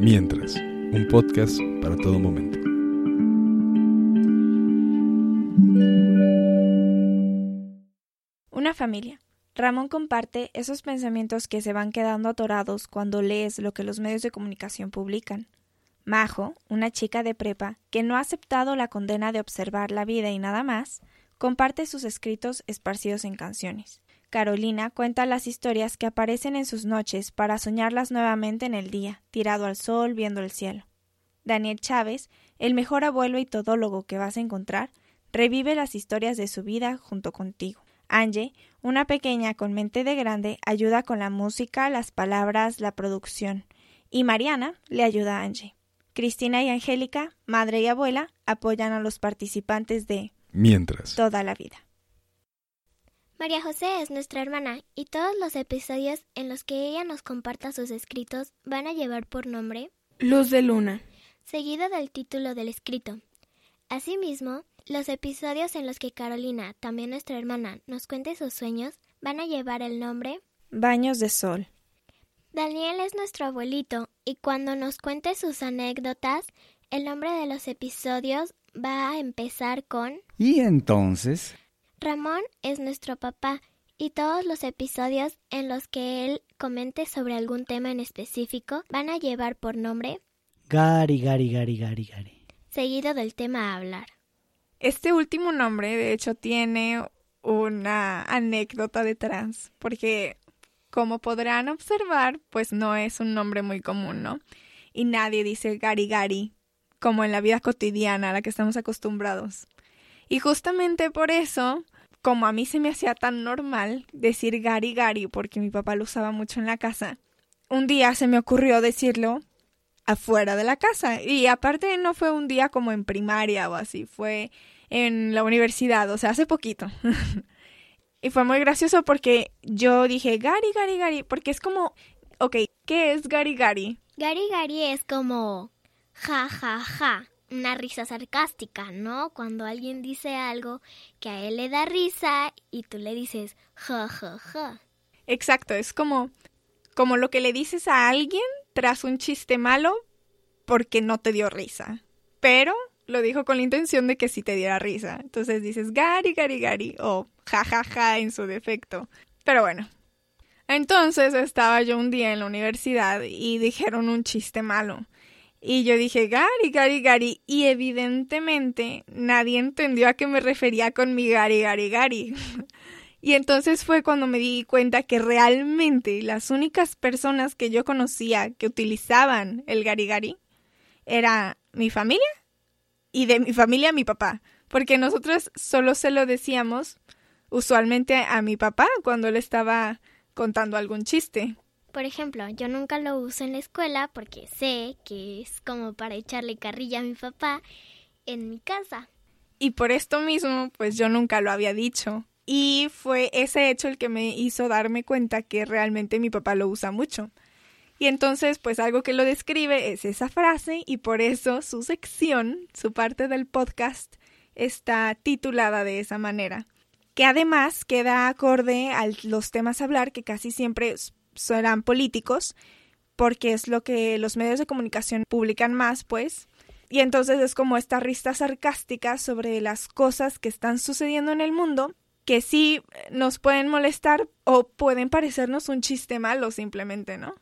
Mientras, un podcast para todo momento. Una familia. Ramón comparte esos pensamientos que se van quedando atorados cuando lees lo que los medios de comunicación publican. Majo, una chica de prepa que no ha aceptado la condena de observar la vida y nada más, comparte sus escritos esparcidos en canciones. Carolina cuenta las historias que aparecen en sus noches para soñarlas nuevamente en el día, tirado al sol viendo el cielo. Daniel Chávez, el mejor abuelo y todólogo que vas a encontrar, revive las historias de su vida junto contigo. Angie, una pequeña con mente de grande, ayuda con la música, las palabras, la producción. Y Mariana le ayuda a Angie. Cristina y Angélica, madre y abuela, apoyan a los participantes de Mientras. toda la vida. María José es nuestra hermana y todos los episodios en los que ella nos comparta sus escritos van a llevar por nombre Luz de Luna. seguido del título del escrito. Asimismo, los episodios en los que Carolina, también nuestra hermana, nos cuente sus sueños van a llevar el nombre Baños de sol. Daniel es nuestro abuelito y cuando nos cuente sus anécdotas, el nombre de los episodios va a empezar con Y entonces, Ramón es nuestro papá y todos los episodios en los que él comente sobre algún tema en específico van a llevar por nombre Gari, Gari, Gari, Gari, Gari. seguido del tema a hablar. Este último nombre, de hecho, tiene una anécdota detrás, porque como podrán observar, pues no es un nombre muy común, ¿no? Y nadie dice Gari Gari, como en la vida cotidiana a la que estamos acostumbrados. Y justamente por eso, como a mí se me hacía tan normal decir Gari Gari, porque mi papá lo usaba mucho en la casa, un día se me ocurrió decirlo afuera de la casa. Y aparte no fue un día como en primaria o así, fue en la universidad, o sea, hace poquito. y fue muy gracioso porque yo dije Gari, Gari, Gari, porque es como, ok, ¿qué es Gari Gari? Gari Gari es como ja ja ja, una risa sarcástica, ¿no? Cuando alguien dice algo que a él le da risa y tú le dices ja ja ja. Exacto, es como, como lo que le dices a alguien tras un chiste malo porque no te dio risa. Pero lo dijo con la intención de que sí te diera risa. Entonces dices Gari, Gari, Gari o ja, ja, ja en su defecto. Pero bueno. Entonces estaba yo un día en la universidad y dijeron un chiste malo. Y yo dije Gari, Gari, Gari. Y evidentemente nadie entendió a qué me refería con mi Gari, Gari, Gari. Y entonces fue cuando me di cuenta que realmente las únicas personas que yo conocía que utilizaban el garigari era mi familia y de mi familia mi papá, porque nosotros solo se lo decíamos usualmente a mi papá cuando le estaba contando algún chiste. Por ejemplo, yo nunca lo uso en la escuela porque sé que es como para echarle carrilla a mi papá en mi casa. Y por esto mismo, pues yo nunca lo había dicho. Y fue ese hecho el que me hizo darme cuenta que realmente mi papá lo usa mucho. Y entonces, pues algo que lo describe es esa frase y por eso su sección, su parte del podcast, está titulada de esa manera. Que además queda acorde a los temas a hablar que casi siempre serán políticos, porque es lo que los medios de comunicación publican más, pues. Y entonces es como esta rista sarcástica sobre las cosas que están sucediendo en el mundo que sí nos pueden molestar o pueden parecernos un chiste malo simplemente, ¿no?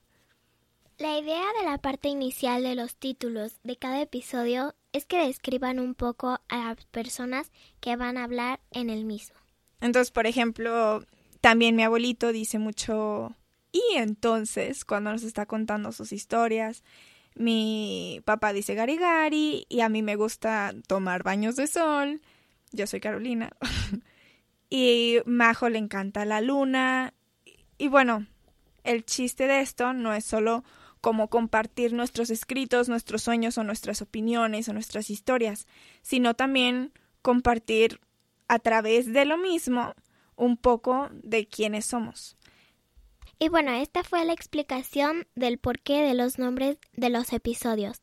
La idea de la parte inicial de los títulos de cada episodio es que describan un poco a las personas que van a hablar en el mismo. Entonces, por ejemplo, también mi abuelito dice mucho y entonces cuando nos está contando sus historias, mi papá dice gari gari y a mí me gusta tomar baños de sol. Yo soy Carolina. y Majo le encanta la luna. Y bueno, el chiste de esto no es solo como compartir nuestros escritos, nuestros sueños o nuestras opiniones o nuestras historias, sino también compartir a través de lo mismo un poco de quiénes somos. Y bueno, esta fue la explicación del porqué de los nombres de los episodios.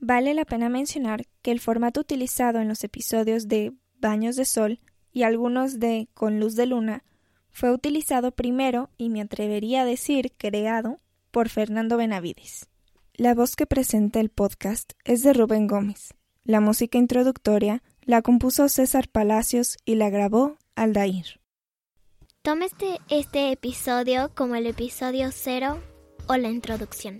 Vale la pena mencionar que el formato utilizado en los episodios de Baños de Sol y algunos de Con Luz de Luna fue utilizado primero y me atrevería a decir creado por Fernando Benavides. La voz que presenta el podcast es de Rubén Gómez. La música introductoria la compuso César Palacios y la grabó Aldair. Toma este, este episodio como el episodio cero o la introducción.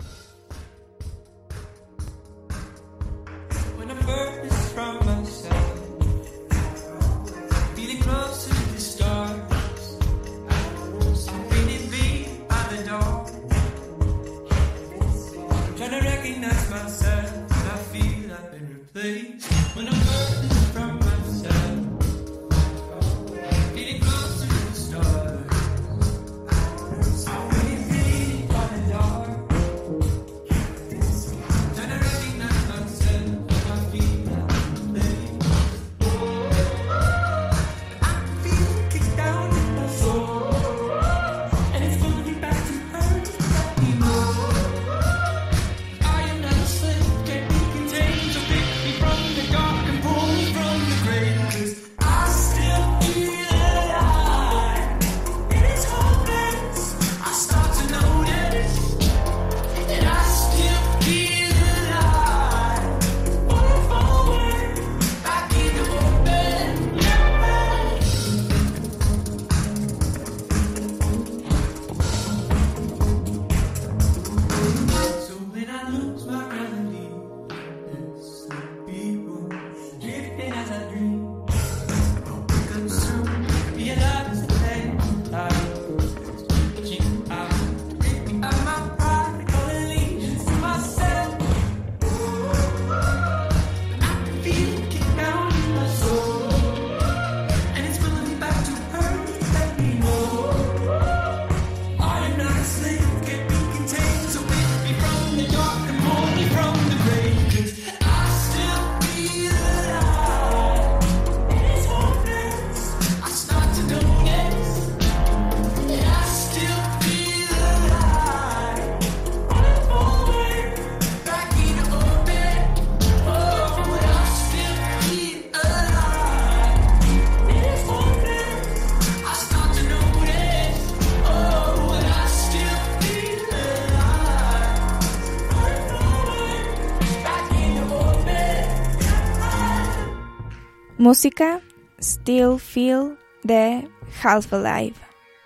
Música Still Feel de Half Alive.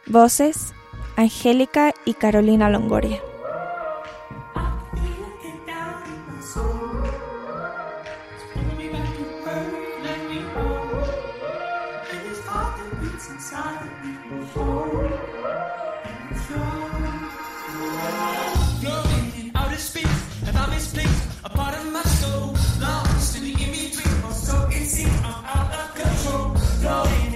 Voces Angélica y Carolina Longoria. A part of my soul lost in the in between, or so it seems. control. Don't